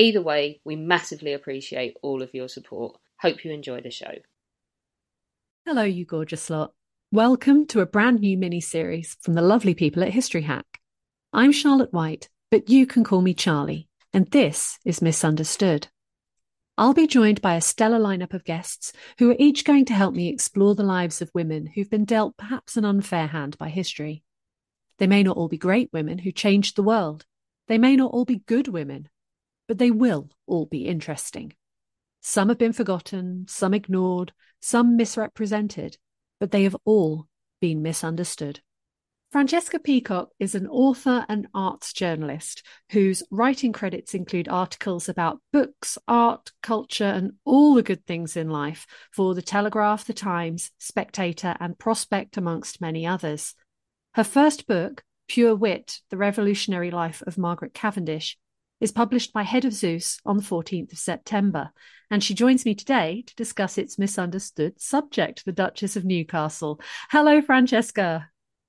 Either way, we massively appreciate all of your support. Hope you enjoy the show. Hello, you gorgeous lot. Welcome to a brand new mini series from the lovely people at History Hack. I'm Charlotte White, but you can call me Charly, and this is MsUnderstood. I'll be joined by a stellar lineup of guests who are each going to help me explore the lives of women who've been dealt perhaps an unfair hand by history. They may not all be great women who changed the world. They may not all be good women, but they will all be interesting. Some have been forgotten, some ignored, some misrepresented, but they have all been misunderstood. Francesca Peacock is an author and arts journalist whose writing credits include articles about books, art, culture, and all the good things in life for The Telegraph, The Times, Spectator, and Prospect, amongst many others. Her first book, Pure Wit The Revolutionary Life of Margaret Cavendish, is published by Head of Zeus on the 14th of September, and she joins me today to discuss its misunderstood subject, the Duchess of Newcastle. Hello, Francesca.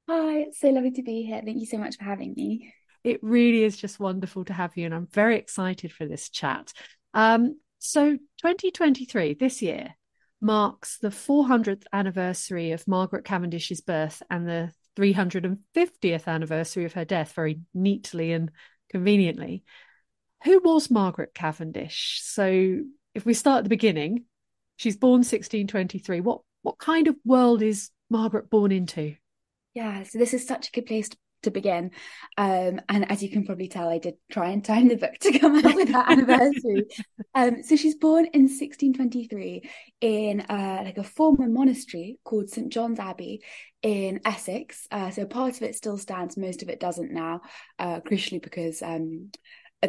Hi, it's so lovely to be here. Thank you so much for having me. It really is just wonderful to have you, and I'm very excited for this chat. Um, so, 2023, this year, marks the 400th anniversary of Margaret Cavendish's birth and the 350th anniversary of her death, very neatly and conveniently. Who was Margaret Cavendish? So, if we start at the beginning, she's born 1623. What what kind of world is Margaret born into? Yeah, so this is such a good place to, to begin. Um, and as you can probably tell, I did try and time the book to come out with that anniversary. Um, so she's born in 1623 in uh, like a former monastery called St John's Abbey in Essex. Uh, so part of it still stands, most of it doesn't now, uh, crucially because um,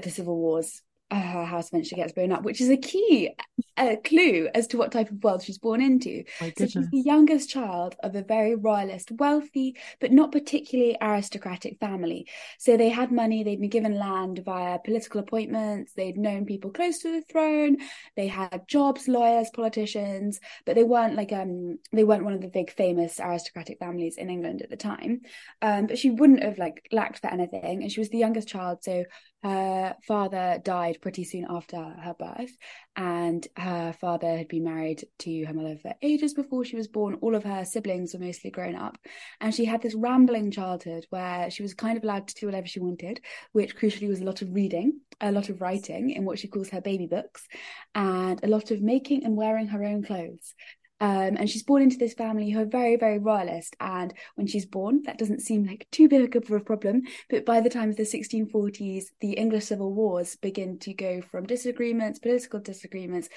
the Civil Wars her house eventually gets blown up, which is a key uh, clue as to what type of world she's born into. So she's the youngest child of a very royalist, wealthy, but not particularly aristocratic family. So they had money, they'd been given land via political appointments, they'd known people close to the throne, they had jobs, lawyers, politicians, but they weren't like um they weren't one of the big famous aristocratic families in England at the time. Um, but she wouldn't have like lacked for anything, and she was the youngest child, so her father died pretty soon after her birth, and her father had been married to her mother for ages before she was born. All of her siblings were mostly grown up, and she had this rambling childhood where she was kind of allowed to do whatever she wanted, which crucially was a lot of reading, a lot of writing in what she calls her baby books, and a lot of making and wearing her own clothes. Um, and she's born into this family who are very, very royalist. And when she's born, that doesn't seem like too big of a problem. But by the time of the 1640s, the English civil wars begin to go from disagreements, political disagreements,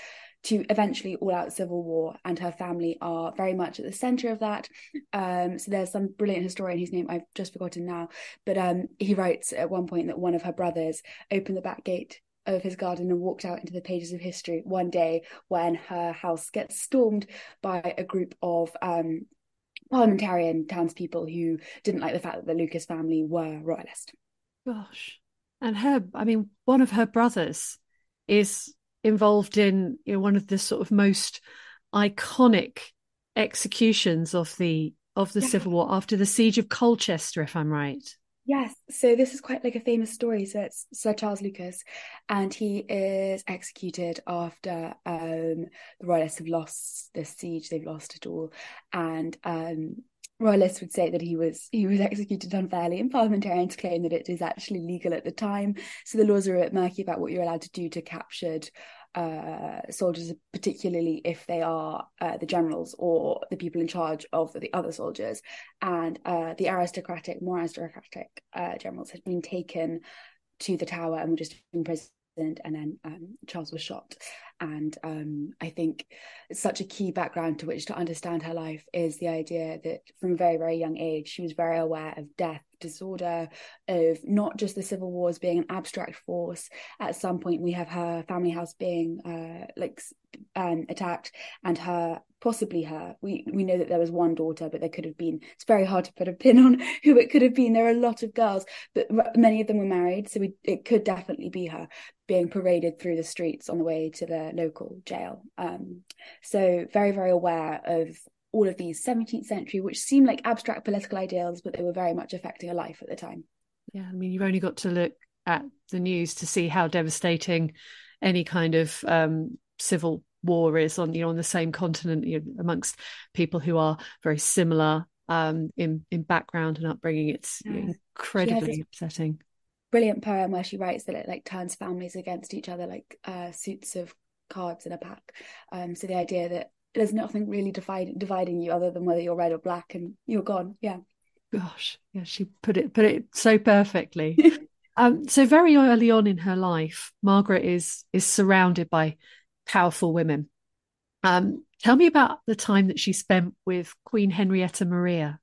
to eventually all out civil war. And her family are very much at the center of that. Um, so there's some brilliant historian whose name I've just forgotten now. But um, he writes at one point that one of her brothers opened the back gate of his garden and walked out into the pages of history one day when her house gets stormed by a group of um, parliamentarian townspeople who didn't like the fact that the Lucas family were royalist. Gosh. And her, I mean, one of her brothers is involved in you know, one of the sort of most iconic executions of the of the yeah. Civil War after the siege of Colchester, if I'm right. Yes, so this is quite like a famous story. So it's Sir Charles Lucas, and he is executed after um, the royalists have lost the siege; they've lost it all, and um, royalists would say that he was he was executed unfairly, and parliamentarians claim that it is actually legal at the time. So the laws are a bit murky about what you're allowed to do to captured uh, soldiers, particularly if they are uh, the generals or the people in charge of the other soldiers. And uh, the aristocratic, more aristocratic uh, generals had been taken to the tower and were just imprisoned and then um, Charles was shot. And um, I think such a key background to which to understand her life is the idea that from a very, very young age, she was very aware of death, disorder, of not just the civil wars being an abstract force. At some point, we have her family house being uh, like um, attacked, and her possibly her. We we know that there was one daughter, but there could have been. It's very hard to put a pin on who it could have been. There are a lot of girls, but many of them were married, so we, it could definitely be her being paraded through the streets on the way to the local jail. Um, so very very aware of all of these 17th century, which seem like abstract political ideals, but they were very much affecting her life at the time. Yeah, I mean, you've only got to look at the news to see how devastating any kind of um, civil war is on you know on the same continent you know, amongst people who are very similar um, in in background and upbringing. It's yeah. incredibly upsetting. Brilliant poem where she writes that it like turns families against each other like uh, suits of cards in a pack. Um, so the idea that there's nothing really divide, dividing you other than whether you're red or black and you're gone. Yeah. Gosh, yeah, she put it put it so perfectly. um, so very early on in her life, Margaret is is surrounded by powerful women. Um, tell me about the time that she spent with Queen Henrietta Maria.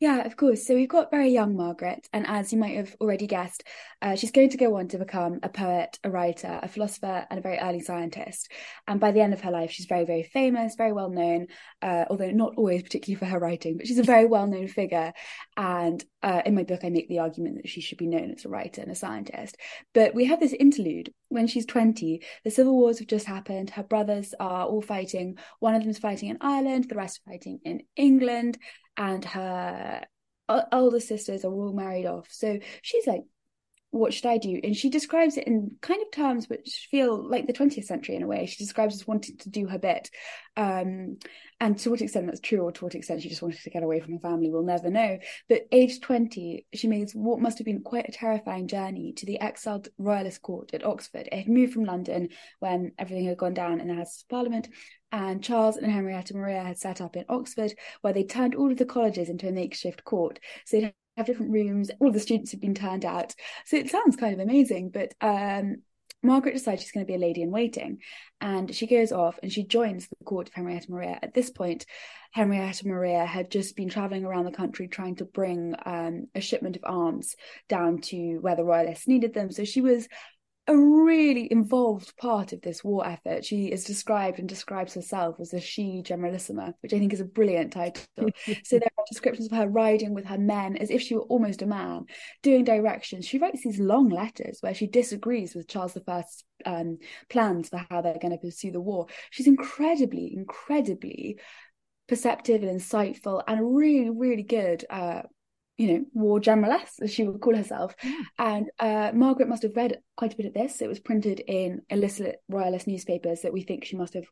Yeah, of course. So we've got very young Margaret, and as you might have already guessed, uh, she's going to go on to become a poet, a writer, a philosopher, and a very early scientist. And by the end of her life, she's very, very famous, very well known, uh, although not always particularly for her writing, but she's a very well known figure. And uh, in my book, I make the argument that she should be known as a writer and a scientist. But we have this interlude when she's 20. The civil wars have just happened. Her brothers are all fighting. One of them is fighting in Ireland, the rest are fighting in England and her older sisters are all married off. So she's like, what should I do? And she describes it in kind of terms which feel like the 20th century in a way. She describes as wanting to do her bit. Um, and to what extent that's true or to what extent she just wanted to get away from her family, we'll never know. But age 20, she makes what must have been quite a terrifying journey to the exiled royalist court at Oxford. It had moved from London when everything had gone down in the House of Parliament and Charles and Henrietta Maria had set up in Oxford, where they turned all of the colleges into a makeshift court. So they'd have different rooms. All the students had been turned out. So it sounds kind of amazing. But um, Margaret decides she's going to be a lady in waiting, and she goes off and she joins the court of Henrietta Maria. At this point, Henrietta Maria had just been traveling around the country trying to bring um, a shipment of arms down to where the royalists needed them. So she was a really involved part of this war effort. She is described and describes herself as a she generalissima, which I think is a brilliant title. so there are descriptions of her riding with her men as if she were almost a man, doing directions. She writes these long letters where she disagrees with Charles I's um, plans for how they're going to pursue the war. She's incredibly, incredibly perceptive and insightful and really, really good uh, you know, war generaless, as she would call herself. Yeah. And uh, Margaret must have read quite a bit of this. It was printed in illicit royalist newspapers that we think she must have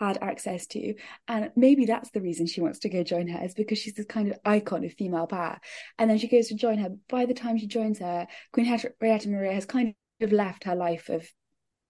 had access to. And maybe that's the reason she wants to go join her, is because she's this kind of icon of female power. And then she goes to join her. By the time she joins her, Queen Henrietta Maria has kind of left her life of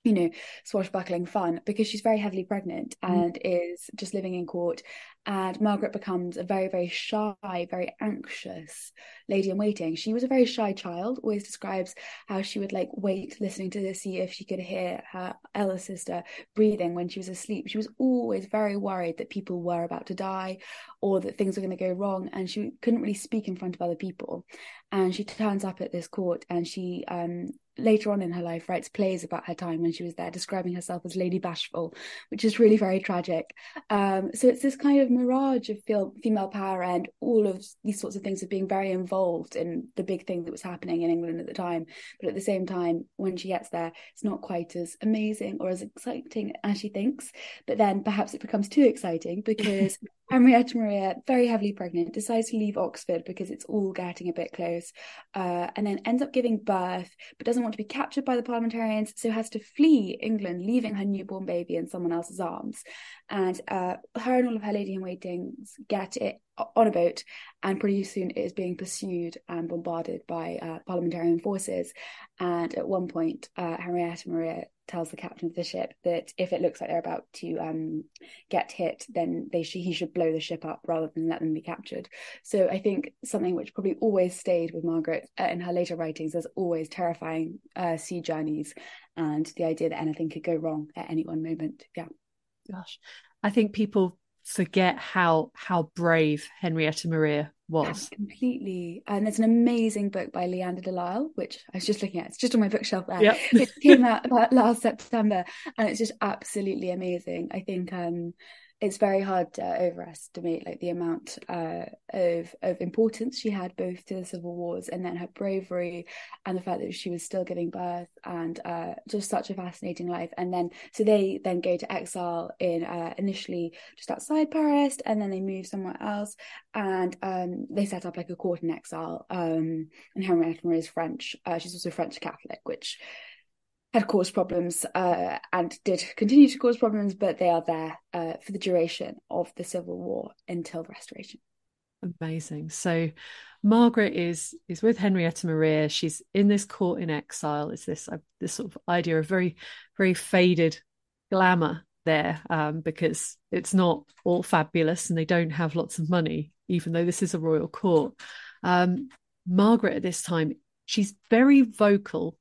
you know, swashbuckling fun because she's very heavily pregnant mm. and mm. is just living in court. And Margaret becomes a very, very shy, very anxious lady in waiting. She was a very shy child, always describes how she would like wait listening to see if she could hear her elder sister breathing when she was asleep. She was always very worried that people were about to die or that things were going to go wrong. And she couldn't really speak in front of other people. And she turns up at this court and she um, later on in her life writes plays about her time when she was there, describing herself as Lady Bashful, which is really very tragic. Um, so it's this kind of mirage of female power and all of these sorts of things of being very involved in the big thing that was happening in England at the time. But at the same time, when she gets there, it's not quite as amazing or as exciting as she thinks. But then perhaps it becomes too exciting because Henrietta Maria, very heavily pregnant, decides to leave Oxford because it's all getting a bit close, uh, and then ends up giving birth, but doesn't want to be captured by the parliamentarians, so has to flee England, leaving her newborn baby in someone else's arms. and uh, her and all of her lady in waitings get it on a boat, and pretty soon it is being pursued and bombarded by uh, parliamentarian forces. And at one point, uh, Henrietta Maria tells the captain of the ship that if it looks like they're about to um, get hit, then they sh- he should blow the ship up rather than let them be captured. So I think something which probably always stayed with Margaret uh, in her later writings as always terrifying uh, sea journeys and the idea that anything could go wrong at any one moment. Yeah. Gosh, I think people forget how how brave Henrietta Maria was. Completely. And there's an amazing book by Leanda de Lisle, which I was just looking at. It's just on my bookshelf there. Yep. it came out about last September and it's just absolutely amazing. I think um it's very hard to overestimate like the amount uh, of of importance she had both to the civil wars and then her bravery and the fact that she was still giving birth and uh, just such a fascinating life. And then so they then go to exile in uh, initially just outside Paris and then they move somewhere else and um, they set up like a court in exile um, and Henrietta Marie is French uh, she's also French Catholic which had caused problems uh, and did continue to cause problems, but they are there uh, for the duration of the Civil War until the Restoration. Amazing. So Margaret is is with Henrietta Maria. She's in this court in exile. It's this uh, this sort of idea of very very faded glamour there um, because it's not all fabulous and they don't have lots of money, even though this is a royal court. Um, Margaret at this time, she's very vocal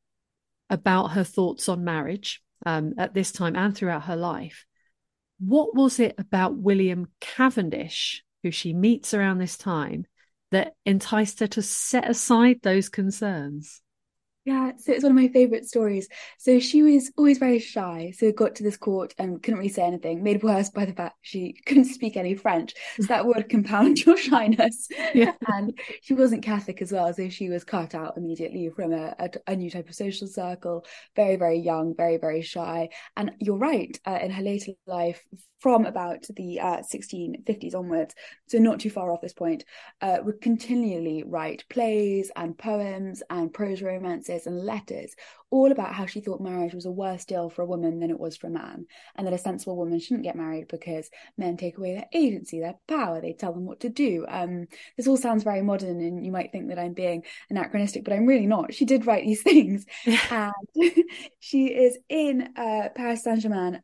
about her thoughts on marriage um, at this time and throughout her life. What was it about William Cavendish, who she meets around this time, that enticed her to set aside those concerns? Yeah, so it's one of my favourite stories. So she was always very shy. So got to this court and couldn't really say anything, made worse by the fact she couldn't speak any French. So that would compound your shyness. Yeah. And she wasn't Catholic as well. So she was cut out immediately from a, a, a new type of social circle. Very, very young, very, very shy. And you're right, uh, in her later life, from about the uh, 1650s onwards, so not too far off this point, uh, would continually write plays and poems and prose romances and letters, all about how she thought marriage was a worse deal for a woman than it was for a man, and that a sensible woman shouldn't get married because men take away their agency, their power, they tell them what to do. Um, this all sounds very modern, and you might think that I'm being anachronistic, but I'm really not. She did write these things, and she is in uh, Paris Saint Germain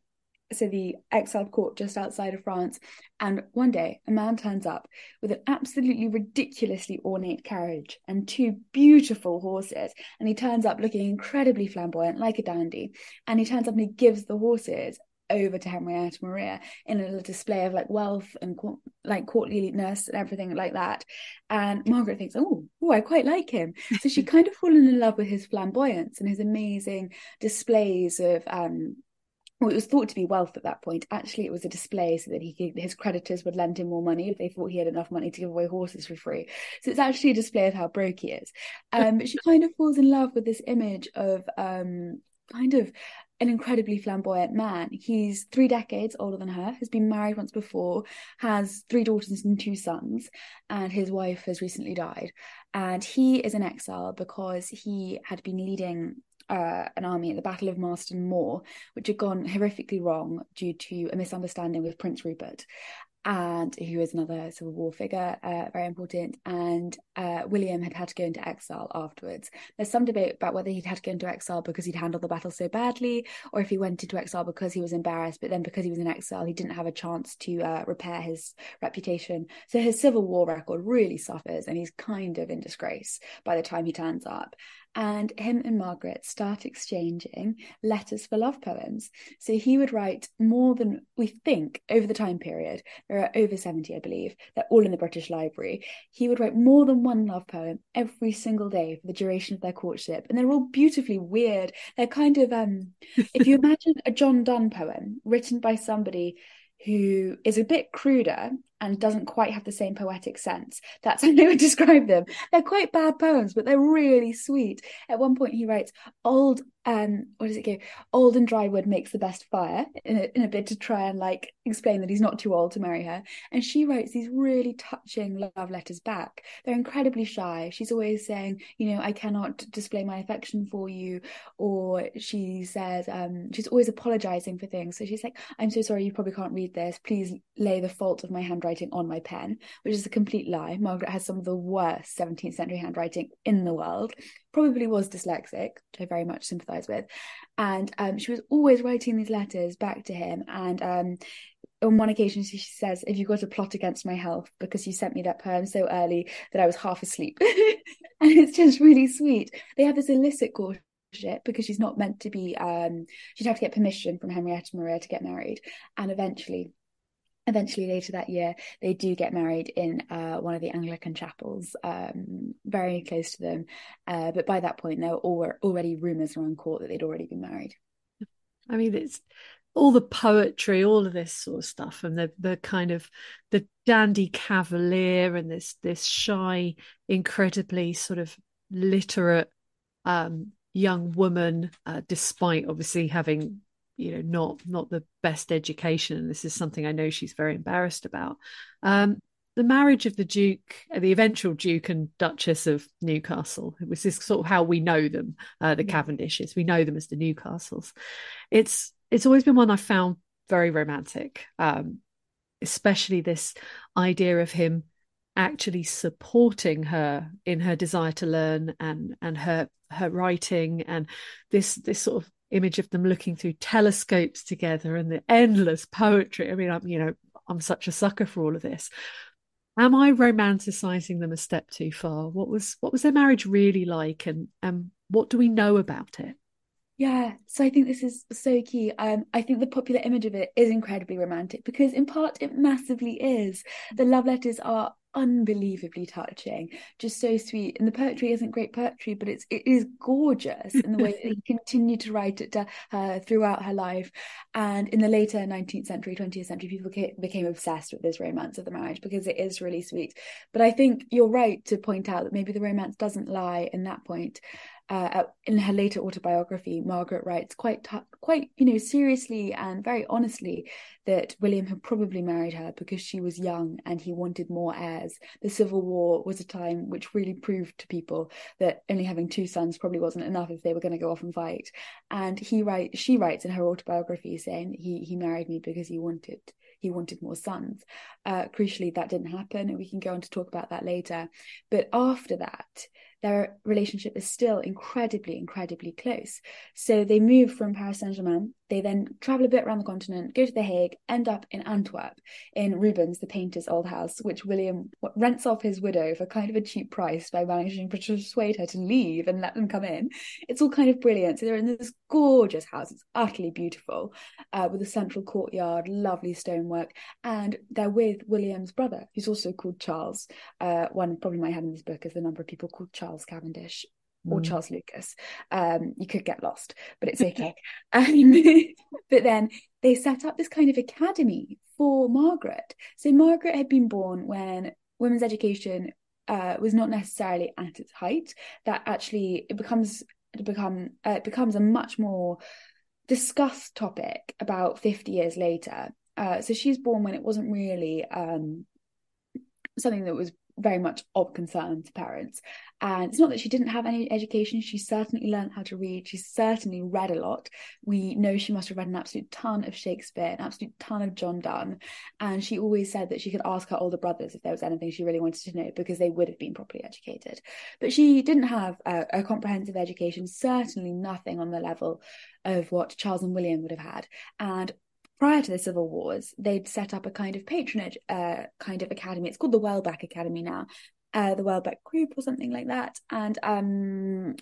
so the exiled court just outside of France. And one day, a man turns up with an absolutely ridiculously ornate carriage and two beautiful horses. And he turns up looking incredibly flamboyant, like a dandy. And he turns up and he gives the horses over to Henrietta Maria in a little display of like wealth and like courtliness and everything like that. And Margaret thinks, oh, oh, I quite like him. So she kind of fallen in love with his flamboyance and his amazing displays of um well, it was thought to be wealth at that point. Actually, it was a display so that he could, his creditors would lend him more money if they thought he had enough money to give away horses for free. So it's actually a display of how broke he is. Um, she kind of falls in love with this image of um, kind of an incredibly flamboyant man. He's three decades older than her, has been married once before, has three daughters and two sons, and his wife has recently died. And he is in exile because he had been leading uh, an army at the Battle of Marston Moor, which had gone horrifically wrong due to a misunderstanding with Prince Rupert, and who is another Civil War figure, uh, very important. And uh, William had had to go into exile afterwards. There's some debate about whether he'd had to go into exile because he'd handled the battle so badly, or if he went into exile because he was embarrassed. But then, because he was in exile, he didn't have a chance to uh, repair his reputation. So his Civil War record really suffers, and he's kind of in disgrace by the time he turns up and him and Margaret start exchanging letters for love poems. So he would write more than we think over the time period. There are over 70, I believe. They're all in the British Library. He would write more than one love poem every single day for the duration of their courtship. And they're all beautifully weird. They're kind of, um, if you imagine a John Donne poem written by somebody who is a bit cruder and doesn't quite have the same poetic sense. That's how they would describe them. They're quite bad poems, but they're really sweet. At one point, he writes, Old um what does it go old and dry wood makes the best fire in a, in a bit to try and like explain that he's not too old to marry her and she writes these really touching love letters back they're incredibly shy she's always saying you know i cannot display my affection for you or she says um she's always apologizing for things so she's like i'm so sorry you probably can't read this please lay the fault of my handwriting on my pen which is a complete lie margaret has some of the worst 17th century handwriting in the world probably was dyslexic, which I very much sympathise with. And um, she was always writing these letters back to him. And um, on one occasion, she says, if you got a plot against my health? Because you sent me that poem so early that I was half asleep. and it's just really sweet. They have this illicit courtship because she's not meant to be, um, she'd have to get permission from Henrietta Maria to get married. And eventually, eventually later that year they do get married in uh, one of the anglican chapels um, very close to them. Uh, but by that point there were already rumors around court that they'd already been married. I mean it's all the poetry all of this sort of stuff and the the kind of the dandy cavalier and this this shy incredibly sort of literate um, young woman uh, despite obviously having you know not not the best education and this is something i know she's very embarrassed about. Um, the marriage of the duke uh, the eventual duke and duchess of newcastle it was is sort of how we know them uh, the cavendishes. We know them as the newcastles. It's it's always been one i found very romantic um, especially this idea of him actually supporting her in her desire to learn and and her her writing and this this sort of image of them looking through telescopes together and the endless poetry. I mean, I'm, you know, I'm such a sucker for all of this. Am I romanticizing them a step too far? What was what was their marriage really like, and and what do we know about it? Yeah, so I think this is so key. Um, I think the popular image of it is incredibly romantic because, in part, it massively is. The love letters are unbelievably touching, just so sweet. And the poetry isn't great poetry, but it's it is gorgeous in the way that he continued to write it to her throughout her life. And in the later 19th century, 20th century, people became obsessed with this romance of the marriage because it is really sweet. But I think you're right to point out that maybe the romance doesn't lie in that point uh, in her later autobiography, Margaret writes quite, t- quite, you know, seriously and very honestly that William had probably married her because she was young and he wanted more heirs. The Civil War was a time which really proved to people that only having two sons probably wasn't enough if they were going to go off and fight. And he write, she writes in her autobiography saying he he married me because he wanted he wanted more sons. Uh, crucially, that didn't happen, and we can go on to talk about that later. But after that, their relationship is still incredibly, incredibly close. So they move from Paris Saint Germain. They then travel a bit around the continent, go to The Hague, end up in Antwerp, in Rubens, the painter's old house, which William rents off his widow for kind of a cheap price by managing to persuade her to leave and let them come in. It's all kind of brilliant. So they're in this gorgeous house. It's utterly beautiful, uh, with a central courtyard, lovely stonework, and they're with William's brother, who's also called Charles. Uh, one probably might have in this book is the number of people called Charles Charles Cavendish or mm. Charles Lucas. Um, you could get lost, but it's okay. um, but then they set up this kind of academy for Margaret. So Margaret had been born when women's education uh, was not necessarily at its height. That actually it becomes it become uh, it becomes a much more discussed topic about 50 years later. Uh, so she's born when it wasn't really um, something that was very much of concern to parents. And it's not that she didn't have any education, she certainly learned how to read, she certainly read a lot. We know she must have read an absolute ton of Shakespeare, an absolute ton of John Donne. And she always said that she could ask her older brothers if there was anything she really wanted to know because they would have been properly educated. But she didn't have a, a comprehensive education, certainly nothing on the level of what Charles and William would have had. And prior to the civil wars they'd set up a kind of patronage uh, kind of academy. It's called the welbeck academy now. Uh, the welbeck group or something like that. And um,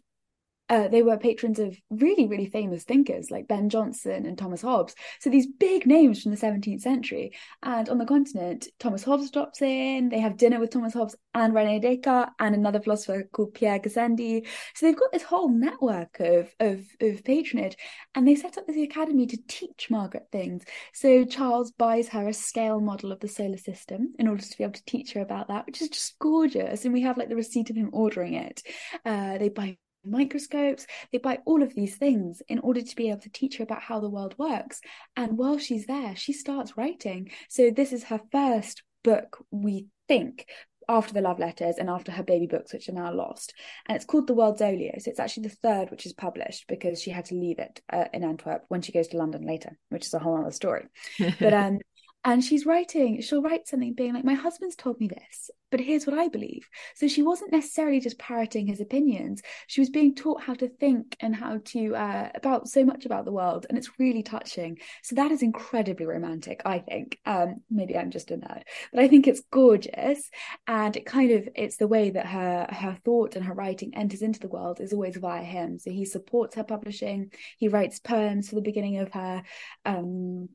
uh, they were patrons of really, really famous thinkers like Ben Jonson and Thomas Hobbes. So these big names from the 17th century. And on the continent, Thomas Hobbes drops in. They have dinner with Thomas Hobbes and Rene Descartes and another philosopher called Pierre Gassendi. So they've got this whole network of, of, of patronage. And they set up this academy to teach Margaret things. So Charles buys her a scale model of the solar system in order to be able to teach her about that, which is just gorgeous. And we have like the receipt of him ordering it. Uh, they buy microscopes. They buy all of these things in order to be able to teach her about how the world works. And while she's there, she starts writing. So this is her first book, we think, after the love letters and after her baby books, which are now lost. And it's called The World's Olio. So it's actually the third which is published because she had to leave it uh, in Antwerp when she goes to London later, which is a whole other story. but um, and she's writing she'll write something being like my husband's told me this but here's what i believe. So she wasn't necessarily just parroting his opinions. She was being taught how to think and how to uh, about so much about the world and it's really touching. So that is incredibly romantic i think. Um, maybe i'm just a nerd but i think it's gorgeous. And it kind of it's the way that her her thought and her writing enters into the world is always via him. So he supports her publishing. He writes poems for the beginning of her um,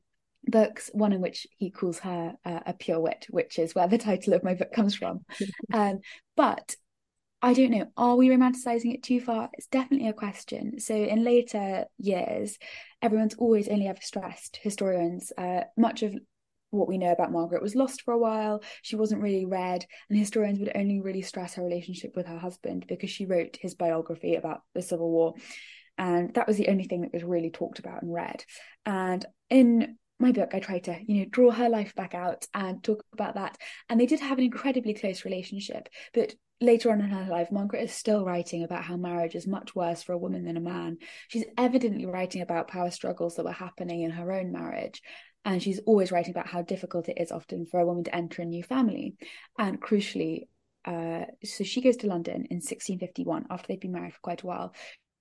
books, one in which he calls her uh, a pure wit, which is where the title of my book comes from. um, but I don't know, are we romanticizing it too far? It's definitely a question. So in later years, everyone's always only ever stressed, historians, uh, much of what we know about Margaret was lost for a while. She wasn't really read, and historians would only really stress her relationship with her husband because she wrote his biography about the Civil War. And that was the only thing that was really talked about and read. And in my book, I try to, you know, draw her life back out and talk about that. And they did have an incredibly close relationship. But later on in her life, Margaret is still writing about how marriage is much worse for a woman than a man. She's evidently writing about power struggles that were happening in her own marriage. And she's always writing about how difficult it is often for a woman to enter a new family. And crucially, uh, so she goes to London in 1651 after they've been married for quite a while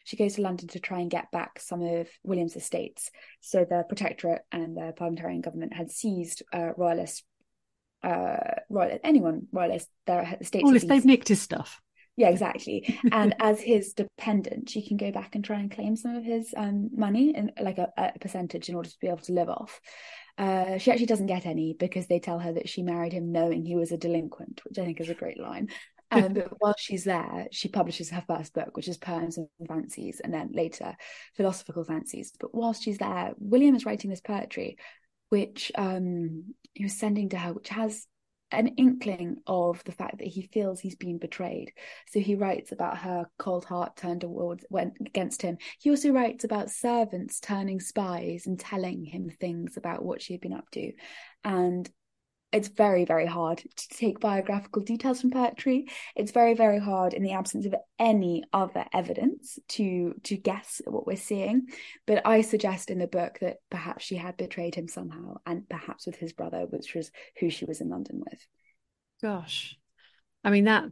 she goes to London to try and get back some of William's estates. So the Protectorate and the Parliamentarian government had seized uh, royalist, uh, royal anyone royalist their estates. Well, if they've nicked his stuff. Yeah, exactly. and as his dependent, she can go back and try and claim some of his um, money and like a, a, percentage in order to be able to live off. Uh, she actually doesn't get any because they tell her that she married him knowing he was a delinquent, which I think is a great line. Um, but while she's there, she publishes her first book, which is Poems and Fancies, and then later Philosophical Fancies. But whilst she's there, William is writing this poetry, which um, he was sending to her, which has an inkling of the fact that he feels he's been betrayed. So he writes about her cold heart turned towards went against him. He also writes about servants turning spies and telling him things about what she had been up to. And it's very very hard to take biographical details from poetry. It's very very hard in the absence of any other evidence to to guess what we're seeing. But i suggest in the book that perhaps she had betrayed him somehow and perhaps with his brother which was who she was in london with. Gosh. I mean that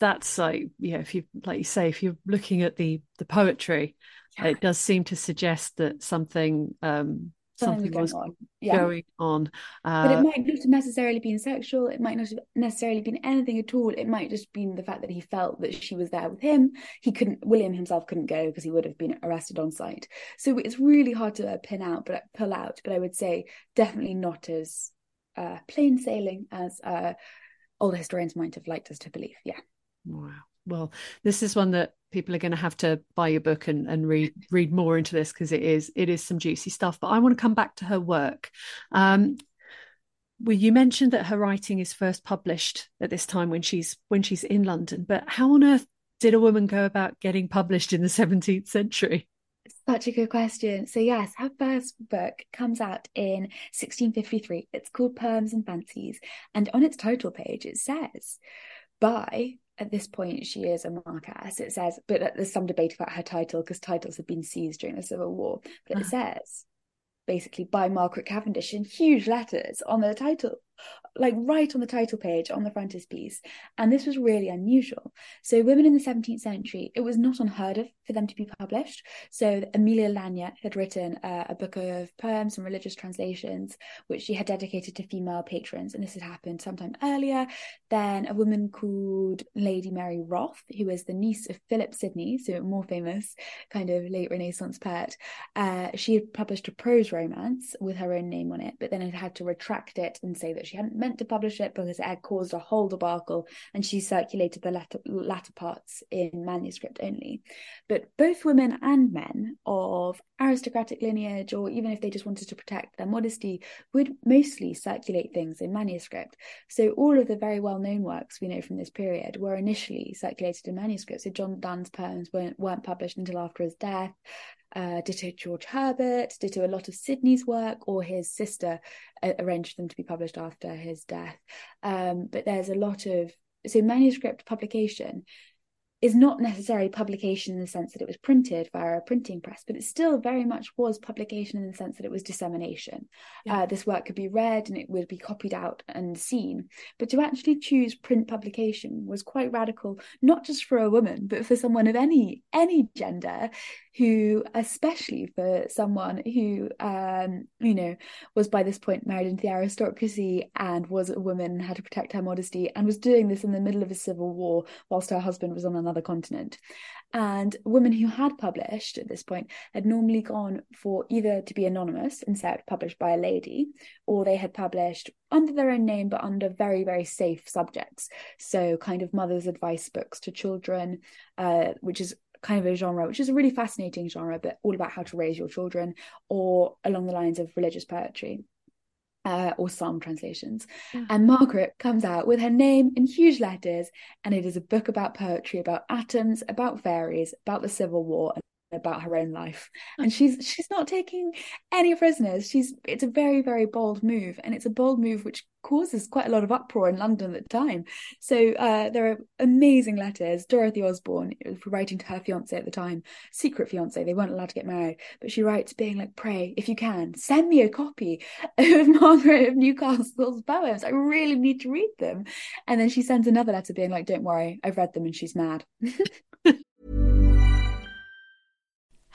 that's like yeah if you like you say if you're looking at the the poetry yeah. it does seem to suggest that something um something was on. Yeah. going on. Uh, but it uh, might not have necessarily been sexual. It might not have necessarily been anything at all. It might just been the fact that he felt that she was there with him. He couldn't. William himself couldn't go because he would have been arrested on sight. So it's really hard to uh, pin out, but pull out. But I would say definitely not as uh, plain sailing as uh, older historians might have liked us to believe. Yeah. Wow. Well, this is one that people are going to have to buy your book and, and read read more into this because it is it is some juicy stuff. But I want to come back to her work. Um, well, you mentioned that her writing is first published at this time when she's when she's in London. But how on earth did a woman go about getting published in the 17th century? Such a good question. So, yes, her first book comes out in 1653. It's called Poems and Fancies. And on its title page, it says, by at this point she is a marquess it says but there's some debate about her title because titles have been seized during the civil war but it uh-huh. says basically by margaret cavendish in huge letters on the title like right on the title page on the frontispiece. And this was really unusual. So, women in the 17th century, it was not unheard of for them to be published. So, Amelia Lanier had written uh, a book of poems and religious translations, which she had dedicated to female patrons. And this had happened sometime earlier. Then, a woman called Lady Mary Wroth, who was the niece of Philip Sidney, so more famous kind of late Renaissance poet, uh, she had published a prose romance with her own name on it, but then had had to retract it and say that she hadn't meant to publish it because it had caused a whole debacle, and she circulated the latter, latter parts in manuscript only. But both women and men of aristocratic lineage, or even if they just wanted to protect their modesty, would mostly circulate things in manuscript. So all of the very well known works we know from this period were initially circulated in manuscript. So John Donne's poems weren't, weren't published until after his death. Uh, ditto George Herbert, ditto a lot of Sidney's work, or his sister uh, arranged them to be published after his death. Um, but there's a lot of so manuscript publication is not necessarily publication in the sense that it was printed via a printing press, but it still very much was publication in the sense that it was dissemination. Yeah. Uh, this work could be read and it would be copied out and seen. But to actually choose print publication was quite radical, not just for a woman, but for someone of any any gender, who, especially for someone who, um, you know, was by this point married into the aristocracy and was a woman, had to protect her modesty, and was doing this in the middle of a civil war whilst her husband was on another another continent. And women who had published at this point had normally gone for either to be anonymous and said published by a lady, or they had published under their own name but under very, very safe subjects. So, kind of mother's advice books to children, uh, which is kind of a genre, which is a really fascinating genre, but all about how to raise your children, or along the lines of religious poetry uh, or psalm translations. Yeah. And Margaret comes out with her name in huge letters, and it is a book about poetry, about atoms, about fairies, about the Civil War, about her own life. And she's she's not taking any prisoners. She's it's a very very bold move. And it's a bold move which causes quite a lot of uproar in london at the time. So uh, there are amazing letters. Dorothy osborne writing to her fiance at the time secret fiance they weren't allowed to get married but she writes being like pray if you can send me a copy of margaret of newcastle's poems. I really need to read them. And then she sends another letter being like don't worry i've read them and she's mad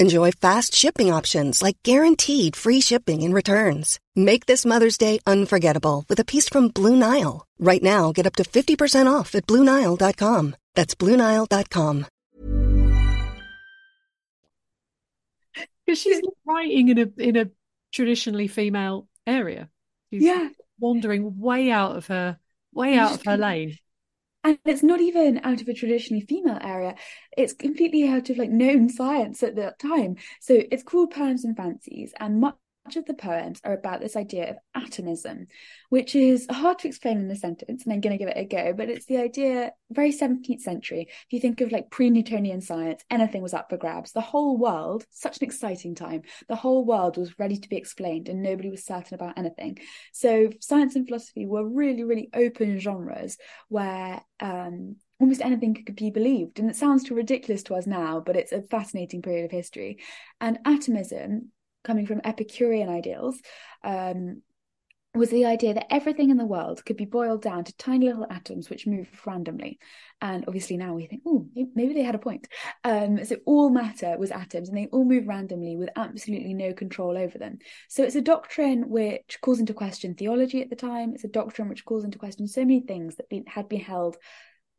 Enjoy fast shipping options like guaranteed free shipping and returns. Make this Mother's Day unforgettable with a piece from Blue Nile. Right now, get up to 50% off at BlueNile.com. That's BlueNile.com. Because she's writing in a in a traditionally female area. She's yeah. wandering way out of her way out of her lane and it's not even out of a traditionally female area. It's completely out of like known science at that time. So it's called poems and fancies and much of the poems are about this idea of atomism, which is hard to explain in a sentence, and I'm going to give it a go. But it's the idea, very 17th century. If you think of like pre Newtonian science, anything was up for grabs. The whole world, such an exciting time, the whole world was ready to be explained, and nobody was certain about anything. So science and philosophy were really, really open genres where um, almost anything could be believed. And it sounds too ridiculous to us now, but it's a fascinating period of history. And atomism coming from Epicurean ideals, um, was the idea that everything in the world could be boiled down to tiny little atoms which move randomly. And obviously now we think, oh, maybe they had a point. Um, so all matter was atoms and they all move randomly with absolutely no control over them. So it's a doctrine which calls into question theology at the time. It's a doctrine which calls into question so many things that been, had been held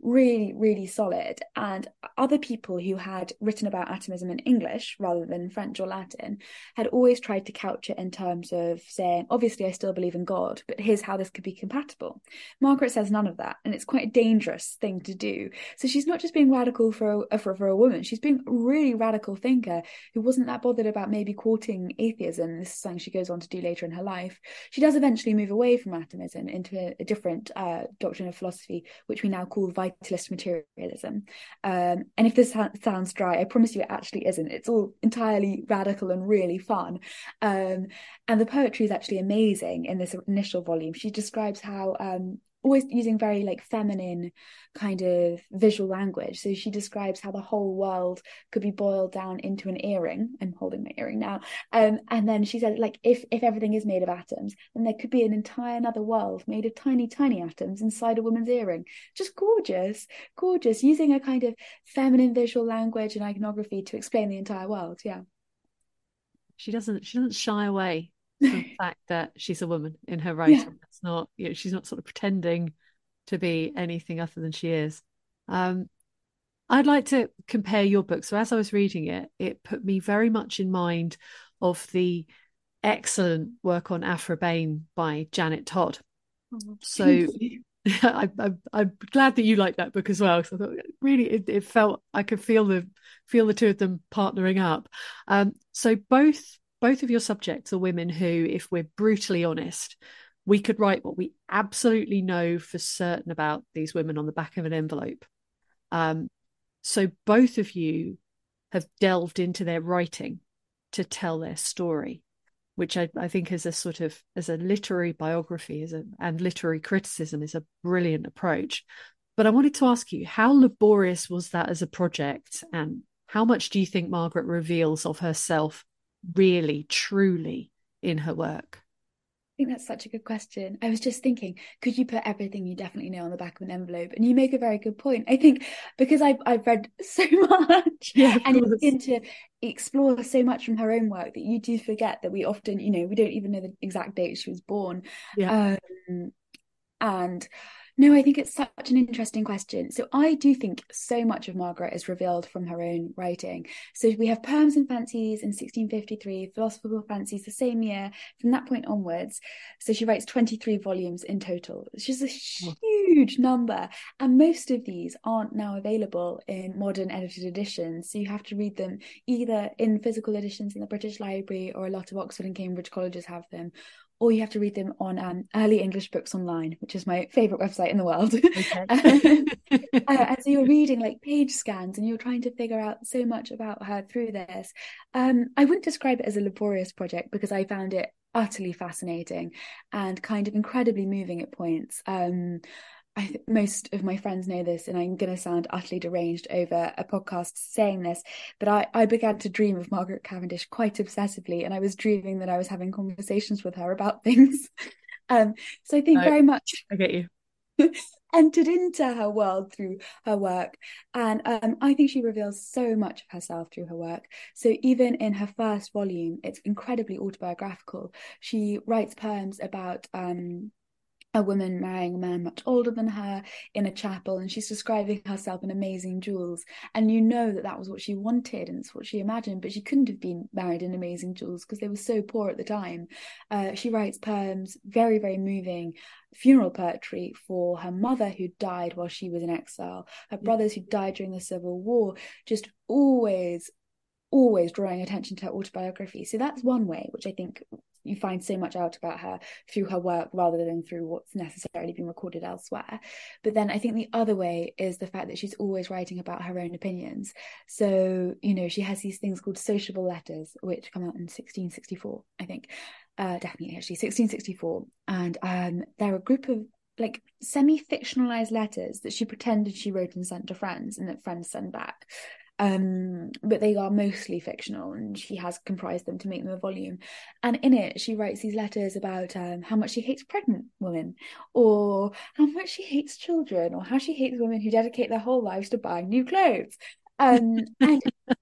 really, really solid. And other people who had written about atomism in English rather than French or Latin had always tried to couch it in terms of saying, obviously, I still believe in God, but here's how this could be compatible. Margaret says none of that. And it's quite a dangerous thing to do. So she's not just being radical for a, for, for a woman, she's being a really radical thinker who wasn't that bothered about maybe quoting atheism. This is something she goes on to do later in her life. She does eventually move away from atomism into a, a different uh, doctrine of philosophy, which we now call vitalist materialism. Um, and if this ha- sounds dry, I promise you it actually isn't. It's all entirely radical and really fun. Um, and the poetry is actually amazing in this initial volume. She describes how um, always using very like feminine kind of visual language. So she describes how the whole world could be boiled down into an earring. I'm holding my earring now. Um, and then she said, like, if if everything is made of atoms, then there could be an entire another world made of tiny, tiny atoms inside a woman's earring. Just gorgeous, gorgeous, using a kind of feminine visual language and iconography to explain the entire world. Yeah. She doesn't she doesn't shy away the fact that she's a woman in her writing. Yeah. It's not, you know, she's not sort of pretending to be anything other than she is. Um, I'd like to compare your book. So as I was reading it, it put me very much in mind of the excellent work on Aphra by Janet Todd. Oh, so I, am glad that you like that book as well. So I thought really it, it, felt I could feel the feel the two of them partnering up. Um, so both both of your subjects are women who, if we're brutally honest, we could write what we absolutely know for certain about these women on the back of an envelope. Um, so both of you have delved into their writing to tell their story, which I, I think is a sort of as a literary biography a, and literary criticism is a brilliant approach. But I wanted to ask you, how laborious was that as a project, and how much do you think Margaret reveals of herself really, truly in her work? I think that's such a good question. I was just thinking, could you put everything you definitely know on the back of an envelope? And you make a very good point. I think because I've I've read so much yeah, and you begin to explore so much from her own work that you do forget that we often, you know, we don't even know the exact date she was born. Yeah. Um, and no, I think it's such an interesting question. So I do think so much of Margaret is revealed from her own writing. So we have Poems and Fancies in 1653, Philosophical Fancies the same year, from that point onwards. So she writes 23 volumes in total, which is a huge number. And most of these aren't now available in modern edited editions. So you have to read them either in physical editions in the British Library or a lot of Oxford and Cambridge colleges have them, or you have to read them on um, Early English Books Online, which is my favorite website in the world. Okay. uh, and so you're reading like page scans and you're trying to figure out so much about her through this. Um, I wouldn't describe it as a laborious project because I found it utterly fascinating and kind of incredibly moving at points. Um, I th- most of my friends know this, and I'm going to sound utterly deranged over a podcast saying this, but I, I began to dream of Margaret Cavendish quite obsessively, and I was dreaming that I was having conversations with her about things. um, so I think very much. I get you. entered into her world through her work. And um, I think she reveals so much of herself through her work. So even in her first volume, it's incredibly autobiographical. She writes poems about um, a woman marrying a man much older than her in a chapel and she's describing herself in amazing jewels. And you know that that was what she wanted and it's what she imagined but she couldn't have been married in amazing jewels because they were so poor at the time. Uh, she writes poems very very moving funeral poetry for her mother who died while she was in exile her brothers who died during the civil war just always always drawing attention to her autobiography. So that's one way, which I think you find so much out about her through her work rather than through what's necessarily been recorded elsewhere. But then I think the other way is the fact that she's always writing about her own opinions. So, you know, she has these things called sociable letters, which come out in 1664, I think. Uh, definitely, actually, 1664. And um, they're a group of like semi fictionalized letters that she pretended she wrote and sent to friends and that friends send back. Um, but they are mostly fictional, and she has comprised them to make them a volume. And in it, she writes these letters about um, how much she hates pregnant women, or how much she hates children, or how she hates women who dedicate their whole lives to buying new clothes. Um, and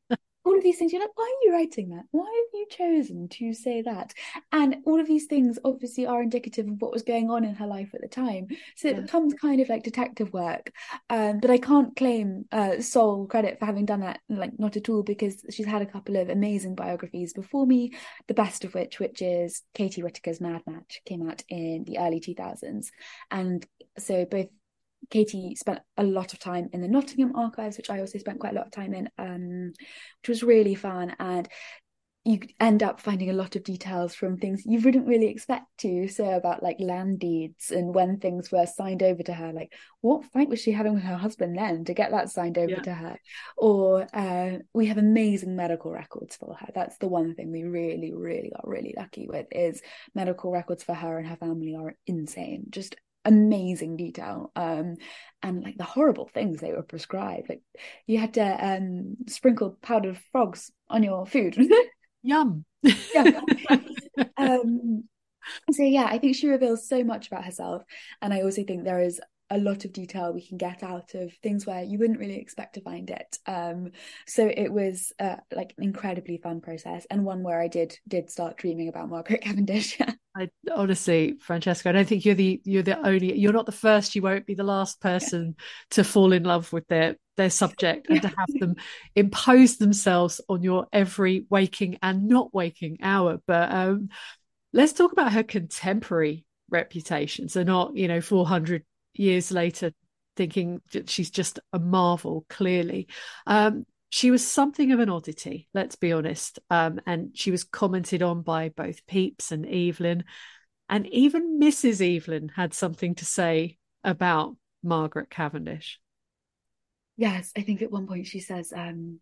all of these things you're like why are you writing that? Why have you chosen to say that? And all of these things obviously are indicative of what was going on in her life at the time. So it yeah. becomes kind of like detective work um, but i can't claim uh, sole credit for having done that like not at all because she's had a couple of amazing biographies before me the best of which which is katie whitaker's Mad Madge came out in the early 2000s and so both Katie spent a lot of time in the Nottingham archives, which I also spent quite a lot of time in, um, which was really fun. And you end up finding a lot of details from things you wouldn't really expect to. So about like land deeds and when things were signed over to her, like what fight was she having with her husband then to get that signed over yeah. to her? Or uh, we have amazing medical records for her. That's the one thing we really, really got really lucky with is medical records for her and her family are insane. Just amazing detail um and like the horrible things they were prescribed like you had to um sprinkle powdered frogs on your food. Yum. Um so yeah i think she reveals so much about herself and i also think there is a lot of detail we can get out of things where you wouldn't really expect to find it um so it was uh, like an incredibly fun process and one where i did did start dreaming about margaret cavendish I honestly, Francesca, I don't think you're the you're the only you're not the first. You won't be the last person to fall in love with their their subject and to have them impose themselves on your every waking and not waking hour. But um, let's talk about her contemporary reputation. So not you know 400 years later thinking that she's just a marvel. Clearly, um, she was something of an oddity, let's be honest. Um, and she was commented on by both Pepys and Evelyn. And even Mrs. Evelyn had something to say about Margaret Cavendish. Yes, I think at one point she says, um,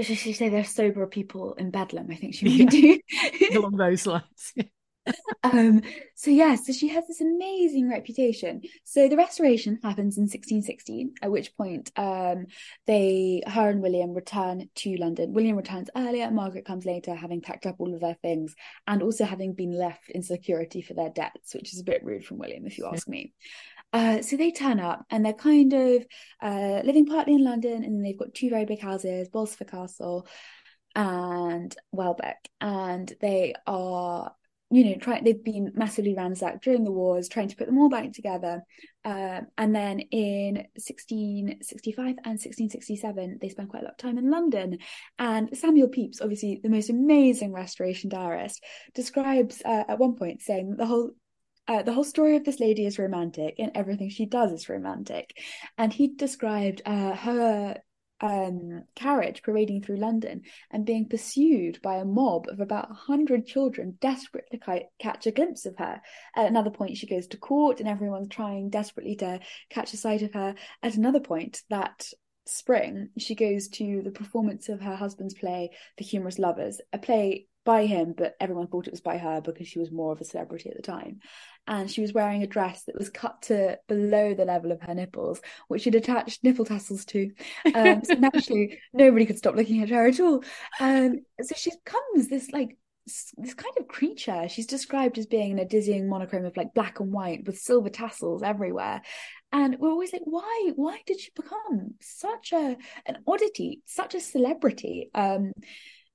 she, she say they're sober people in Bedlam. I think she might yeah. do along those lines. Um, so yeah, so she has this amazing reputation. So the restoration happens in 1616, at which point um, they, her and William return to London. William returns earlier, Margaret comes later, having packed up all of their things and also having been left in security for their debts, which is a bit rude from William, if you ask me. Uh, so they turn up and they're kind of uh, living partly in London, and they've got two very big houses, Bolsover Castle and Welbeck, and they are you know, try, they've been massively ransacked during the wars, trying to put them all back together. Uh, and then in 1665 and 1667, they spent quite a lot of time in London. And Samuel Pepys, obviously the most amazing restoration diarist, describes uh, at one point saying the whole uh, the whole story of this lady is romantic and everything she does is romantic. And he described uh, her um, carriage parading through London and being pursued by a mob of about a hundred children desperate to ca- catch a glimpse of her. At another point, she goes to court and everyone's trying desperately to catch a sight of her. At another point, that spring, she goes to the performance of her husband's play, The Humorous Lovers, a play by him, but everyone thought it was by her because she was more of a celebrity at the time. And she was wearing a dress that was cut to below the level of her nipples, which she'd attached nipple tassels to. Um, so naturally, nobody could stop looking at her at all. Um, so she becomes this like this kind of creature. She's described as being in a dizzying monochrome of like black and white with silver tassels everywhere. And we're always like, why? Why did she become such a an oddity, such a celebrity? Um,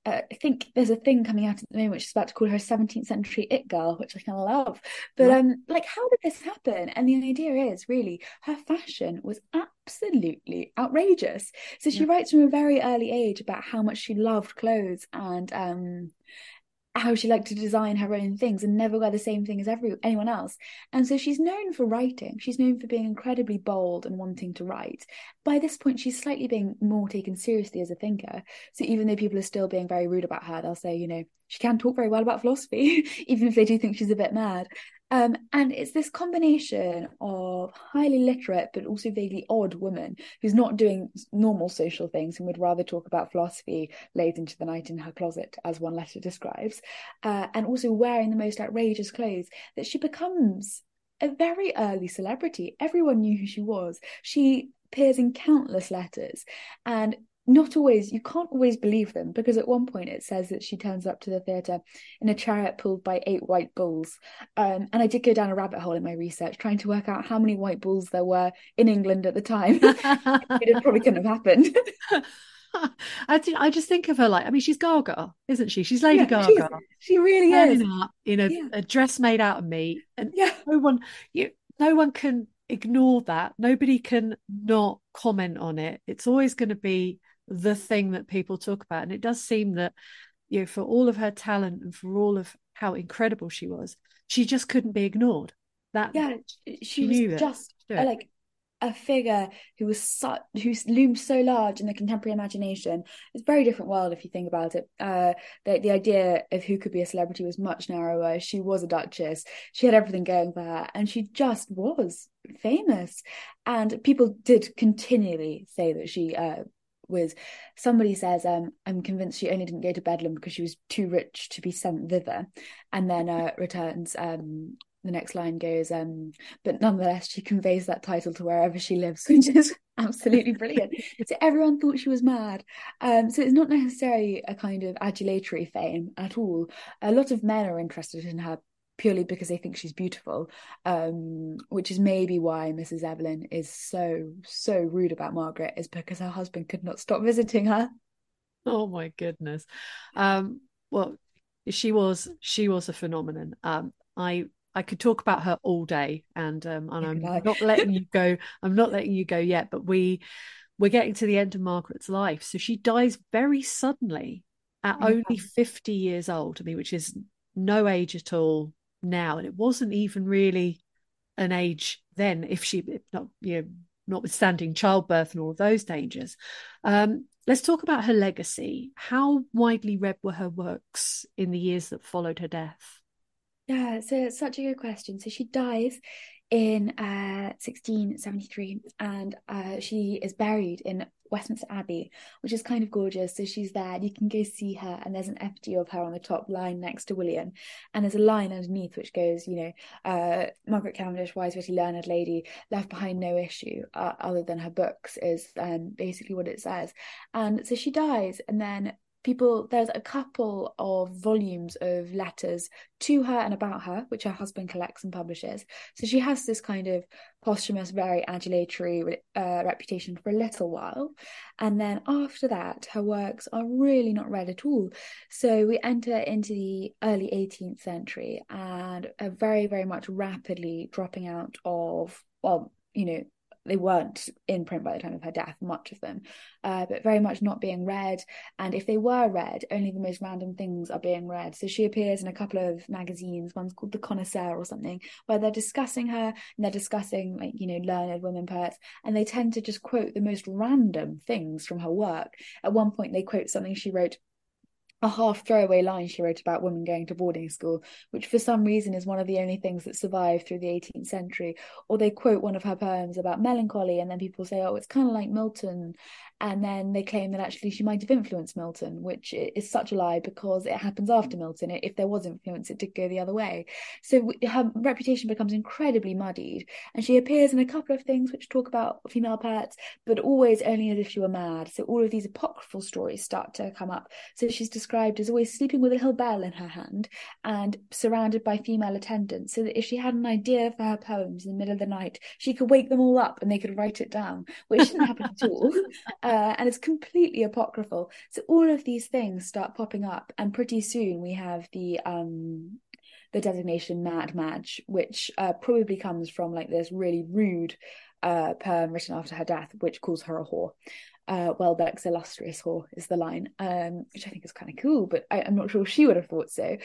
uh, I think there's a thing coming out at the moment which is about to call her a 17th century it girl, which I kind of love. But um, like, how did this happen? And the idea is really her fashion was absolutely outrageous. So she yeah. writes from a very early age about how much she loved clothes and um how she liked to design her own things and never wear the same thing as every anyone else. And so she's known for writing. She's known for being incredibly bold and wanting to write. By this point, she's slightly being more taken seriously as a thinker. So even though people are still being very rude about her, they'll say, you know, she can talk very well about philosophy, even if they do think she's a bit mad. Um, and it's this combination of highly literate but also vaguely odd woman who's not doing normal social things and would rather talk about philosophy late into the night in her closet, as one letter describes, uh, and also wearing the most outrageous clothes that she becomes a very early celebrity. Everyone knew who she was. She appears in countless letters and not always you can't always believe them because at one point it says that she turns up to the theatre in a chariot pulled by eight white bulls. Um, and i did go down a rabbit hole in my research trying to work out how many white bulls there were in england at the time. It probably couldn't have happened. I, I just think of her like I mean she's Gaga isn't she? She's Lady yeah, Gaga. she really is. in a, yeah. a dress made out of meat and yeah. no one you no one can ignore that. Nobody can not comment on it. It's always going to be the thing that people talk about. And it does seem that, you know, for all of her talent and for all of how incredible she was, she just couldn't be ignored. That yeah, she, she was just like a figure who was such who loomed so large in the contemporary imagination. It's a very different world if you think about it. Uh, the the idea of who could be a celebrity was much narrower. She was a duchess. She had everything going for her, and she just was famous. And people did continually say that she uh, was somebody says um, i'm convinced she only didn't go to bedlam because she was too rich to be sent thither. And then uh, returns um, the next line goes um, but nonetheless she conveys that title to wherever she lives which is absolutely brilliant. So everyone thought she was mad. Um, so it's not necessarily a kind of adulatory fame at all. A lot of men are interested in her purely because they think she's beautiful, um, which is maybe why Mrs. Evelyn is so, so rude about Margaret, is because her husband could not stop visiting her. Oh my goodness. Um, well, she was she was a phenomenon. Um, I I could talk about her all day, and um, and I'm not letting you go. I'm not letting you go yet. But we we're getting to the end of Margaret's life, so she dies very suddenly at only 50 years old. I mean, which is no age at all now, and it wasn't even really an age then. If she not you know notwithstanding childbirth and all of those dangers. Um, let's talk about her legacy. How widely read were her works in the years that followed her death? Yeah, so it's such a good question. So she dies in uh, 1673 and uh, she is buried in Westminster Abbey, which is kind of gorgeous. So she's there, you can go see her, and there's an effigy of her on the top line next to William. And there's a line underneath which goes, you know, uh, Margaret Cavendish, wise, witty, learned lady, left behind no issue uh, other than her books, is um, basically what it says. And so she dies, and then people there's a couple of volumes of letters to her and about her which her husband collects and publishes. So she has this kind of posthumous very adulatory uh, reputation for a little while. And then after that her works are really not read at all. So we enter into the early 18th century and are very very much rapidly dropping out of well you know they weren't in print by the time of her death, much of them, uh, but very much not being read. And if they were read, only the most random things are being read. So she appears in a couple of magazines, one's called The Connoisseur or something, where they're discussing her and they're discussing, like, you know, learned women poets, and they tend to just quote the most random things from her work. At one point, they quote something she wrote a half throwaway line she wrote about women going to boarding school, which for some reason is one of the only things that survived through the 18th century. Or they quote one of her poems about melancholy, and then people say, oh, it's kind of like Milton and then they claim that actually she might have influenced Milton, which is such a lie because it happens after Milton. If there was influence, it did go the other way. So her reputation becomes incredibly muddied, and she appears in a couple of things which talk about female poets, but always only as if she were mad. So all of these apocryphal stories start to come up. So she's described as always sleeping with a little bell in her hand and surrounded by female attendants, so that if she had an idea for her poems in the middle of the night, she could wake them all up and they could write it down, which didn't happen at all. uh, and it's completely apocryphal. So all of these things start popping up, and pretty soon we have the um, the designation Mad Madge, which uh, probably comes from like this really rude uh, poem written after her death, which calls her a whore uh, Welbeck's illustrious whore is the line, um, which I think is kind of cool, but I, am not sure she would have thought so.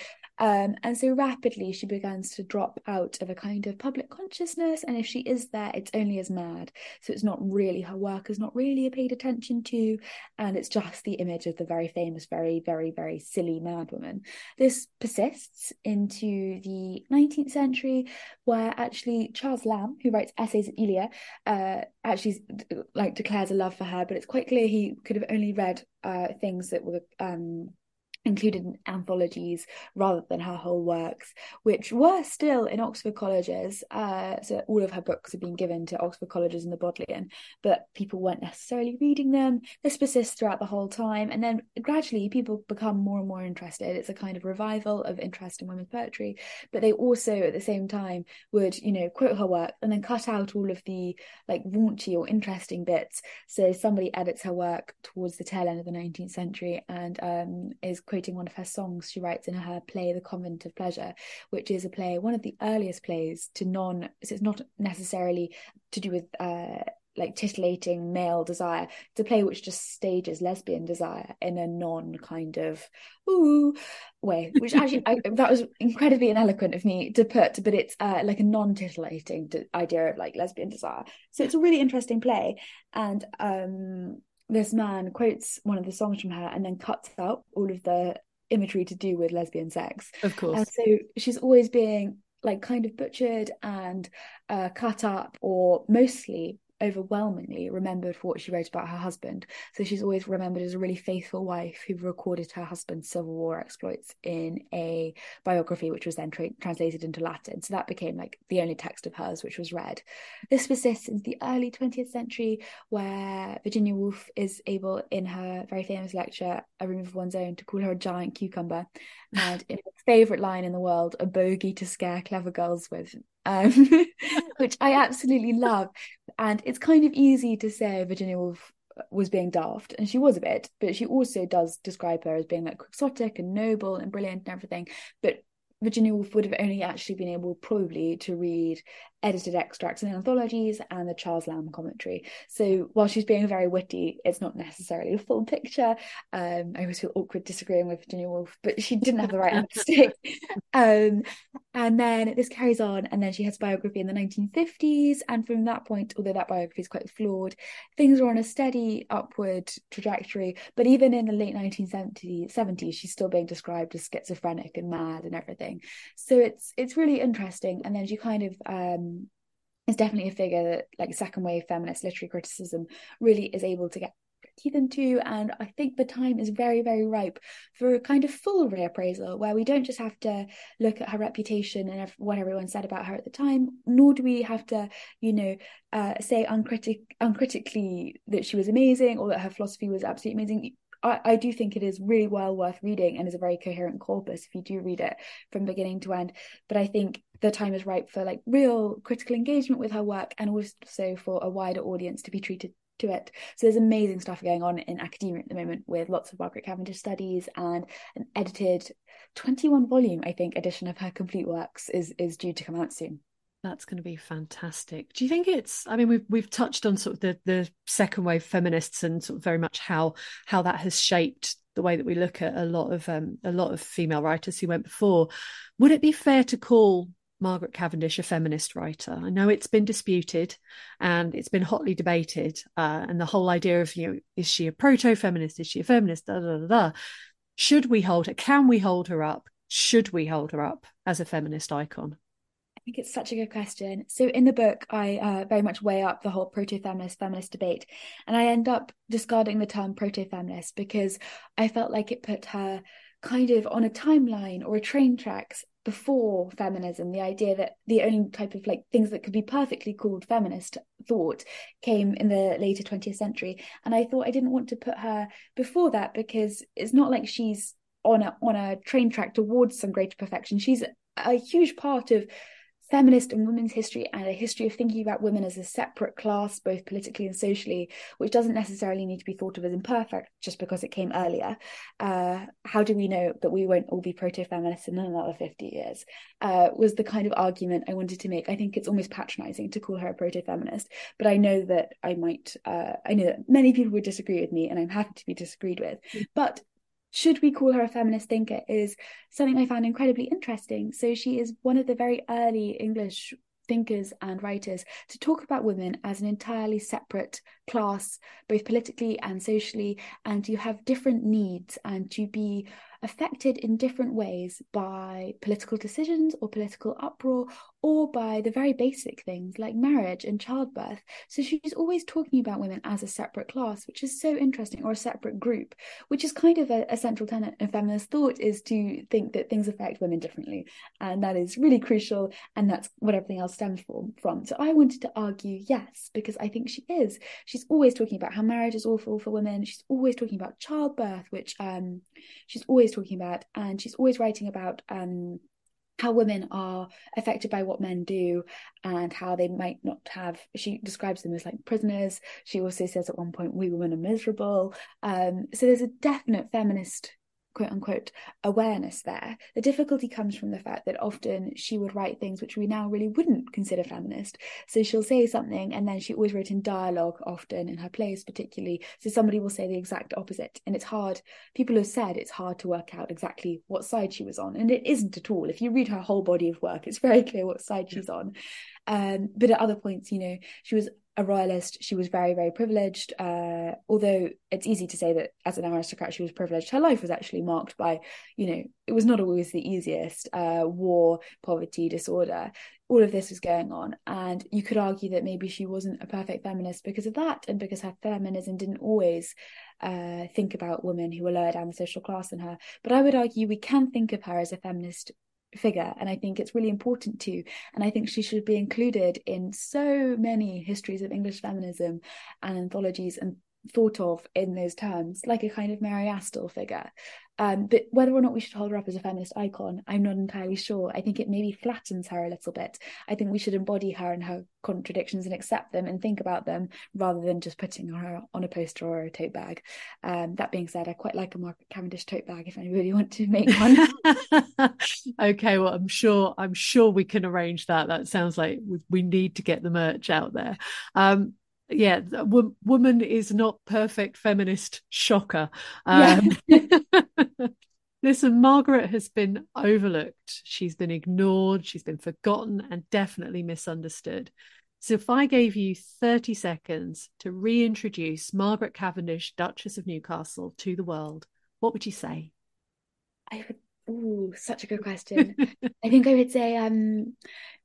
Um, and so rapidly she begins to drop out of a kind of public consciousness, and if she is there, it's only as mad. So it's not really her work is not really paid attention to, and it's just the image of the very famous, very, very, very silly mad woman. This persists into the 19th century, where actually Charles Lamb, who writes essays at Elia, uh, actually like declares a love for her, but it's quite clear he could have only read uh, things that were um, included in anthologies rather than her whole works, which were still in Oxford colleges. Uh, so all of her books have been given to Oxford colleges in the Bodleian, but people weren't necessarily reading them. This persists throughout the whole time, and then gradually people become more and more interested. It's a kind of revival of interest in women's poetry, but they also at the same time would, you know, quote her work and then cut out all of the like raunchy or interesting bits. So somebody edits her work towards the tail end of the 19th century and um, is quoting one of her songs she writes in her play The Convent of Pleasure, which is a play, one of the earliest plays to non, so it's not necessarily to do with uh, like titillating male desire. It's a play which just stages lesbian desire in a non kind of ooh way, which actually I, that was incredibly ineloquent of me to put, but it's uh, like a non titillating idea of like lesbian desire. So it's a really interesting play, and um, this man quotes one of the songs from her and then cuts out all of the imagery to do with lesbian sex. Of course. And so she's always being like kind of butchered and uh, cut up or mostly overwhelmingly remembered for what she wrote about her husband. So she's always remembered as a really faithful wife who recorded her husband's Civil War exploits in a biography, which was then tra- translated into Latin. So that became like the only text of hers which was read. This persists into the early 20th century, where Virginia Woolf is able, in her very famous lecture, A Room of One's Own, to call her a giant cucumber. And in her favourite line in the world, a bogey to scare clever girls with um, which I absolutely love. And it's kind of easy to say Virginia Woolf was being daft, and she was a bit, but she also does describe her as being like quixotic and noble and brilliant and everything. But Virginia Woolf would have only actually been able probably to read edited extracts and anthologies and the Charles Lamb commentary. So while she's being very witty, it's not necessarily a full picture. Um, I always feel awkward disagreeing with Virginia Woolf, but she didn't have the right stick. Um, and then this carries on, and then she has biography in the 1950s. And from that point, although that biography is quite flawed, things are on a steady upward trajectory. But even in the late 1970s, she's still being described as schizophrenic and mad and everything. So it's it's really interesting. And then she kind of um, is definitely a figure that like second wave feminist literary criticism really is able to get teeth into and i think the time is very very ripe for a kind of full reappraisal where we don't just have to look at her reputation and what everyone said about her at the time nor do we have to you know uh, say uncritic- uncritically that she was amazing or that her philosophy was absolutely amazing I, I do think it is really well worth reading and is a very coherent corpus if you do read it from beginning to end. But I think the time is ripe for like real critical engagement with her work and also for a wider audience to be treated to it. So there's amazing stuff going on in academia at the moment with lots of Margaret Cavendish studies and an edited 21 volume, I think, edition of her complete works is is due to come out soon. That's going to be fantastic. Do you think it's? I mean, we've we've touched on sort of the the second wave feminists and sort of very much how how that has shaped the way that we look at a lot of um, a lot of female writers who went before. Would it be fair to call Margaret Cavendish a feminist writer? I know it's been disputed and it's been hotly debated, uh, and the whole idea of you know is she a proto feminist? Is she a feminist? Da, da, da, da. Should we hold her? Can we hold her up? Should we hold her up as a feminist icon? I think it's such a good question. So in the book, I uh, very much weigh up the whole proto-feminist feminist debate, and I end up discarding the term proto-feminist because I felt like it put her kind of on a timeline or a train tracks before feminism. The idea that the only type of like things that could be perfectly called feminist thought came in the later 20th century. And i thought i didn't want to put her before that because it's not like she's on a on a train track towards some greater perfection. She's a huge part of feminist and women's history and a history of thinking about women as a separate class, both politically and socially, which doesn't necessarily need to be thought of as imperfect just because it came earlier. Uh, how do we know that we won't all be proto feminists in another 50 years? Uh, was the kind of argument I wanted to make. I think it's almost patronizing to call her a proto feminist, but I know that I might, uh, I know that many people would disagree with me, and I'm happy to be disagreed with. Mm. But should we call her a feminist thinker is something I found incredibly interesting. So she is one of the very early English thinkers and writers to talk about women as an entirely separate class, both politically and socially, and you have different needs and to be affected in different ways by political decisions or political uproar or by the very basic things like marriage and childbirth. So she's always talking about women as a separate class, which is so interesting, or a separate group, which is kind of a, a central tenet of feminist thought is to think that things affect women differently. And that is really crucial. And that's what everything else stems from. from. So I wanted to argue yes, because I think she is. She's always talking about how marriage is awful for women. She's always talking about childbirth, which um, she's always talking about. And she's always writing about um, how women are affected by what men do and how they might not have she describes them as like prisoners. She also says at one point we women are miserable. Um, so there's a definite feminist quote unquote awareness there. The difficulty comes from the fact that often she would write things which we now really wouldn't consider feminist. So she'll say something and then she always wrote in dialogue often in her plays particularly. So somebody will say the exact opposite and it's hard. People have said it's hard to work out exactly what side she was on and it isn't at all. If you read her whole body of work, it's very clear what side she's on. Um, but at other points, you know, she was a royalist. She was very, very privileged. Uh, although it's easy to say that as an aristocrat, she was privileged. Her life was actually marked by, you know, it was not always the easiest uh, war, poverty, disorder. All of this was going on. And you could argue that maybe she wasn't a perfect feminist because of that and because her feminism didn't always uh, think about women who were lower down the social class than her. But I would argue we can think of her as a feminist figure and i think it's really important to and i think she should be included in so many histories of english feminism and anthologies and thought of in those terms like a kind of mary astell figure um, but whether or not we should hold her up as a feminist icon, I'm not entirely sure. I think it maybe flattens her a little bit. I think we should embody her and her contradictions and accept them and think about them rather than just putting her on a poster or a tote bag. Um, that being said, I quite like a Margaret Cavendish tote bag if anybody want to make one. okay, well, I'm sure I'm sure we can arrange that. That sounds like we, we need to get the merch out there. Um, yeah, w- woman is not perfect feminist shocker. Um, yeah. listen, Margaret has been overlooked. She's been ignored. She's been forgotten and definitely misunderstood. So, if I gave you 30 seconds to reintroduce Margaret Cavendish, Duchess of Newcastle, to the world, what would you say? I would Ooh, such a good question. I think I would say um,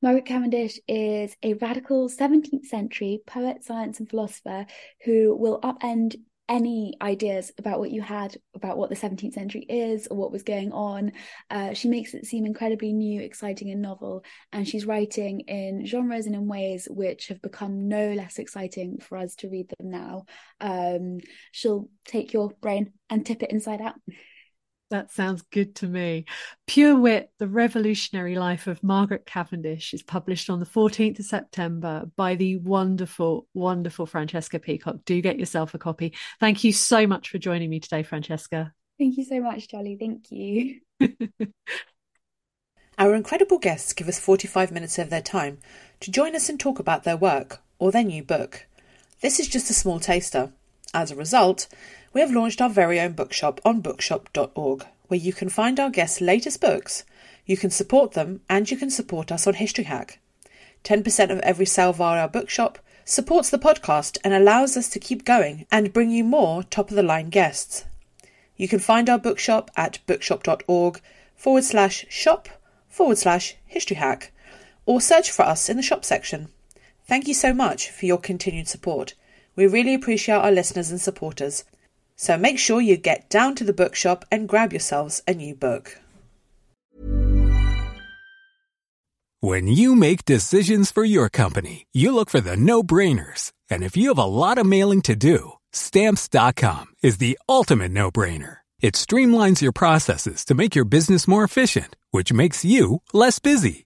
Margaret Cavendish is a radical 17th century poet, science, and philosopher who will upend any ideas about what you had about what the 17th century is or what was going on. Uh, she makes it seem incredibly new, exciting, and novel. And she's writing in genres and in ways which have become no less exciting for us to read them now. Um, she'll take your brain and tip it inside out. That sounds good to me. Pure Wit, The Revolutionary Life of Margaret Cavendish is published on the 14th of September by the wonderful, wonderful Francesca Peacock. Do get yourself a copy. Thank you so much for joining me today, Francesca. Thank you so much, Charly. Thank you. Our incredible guests give us 45 minutes of their time to join us and talk about their work or their new book. This is just a small taster. As a result, we have launched our very own bookshop on bookshop.org, where you can find our guests' latest books, you can support them, and you can support us on History Hack. 10% of every sale via our bookshop supports the podcast and allows us to keep going and bring you more top of the line guests. You can find our bookshop at bookshop.org forward slash shop forward slash history hack or search for us in the shop section. Thank you so much for your continued support. We really appreciate our listeners and supporters so make sure you get down to the bookshop and grab yourselves a new book. When you make decisions for your company, you look for the no brainers. And if you have a lot of mailing to do, stamps.com is the ultimate no brainer. It streamlines your processes to make your business more efficient, which makes you less busy.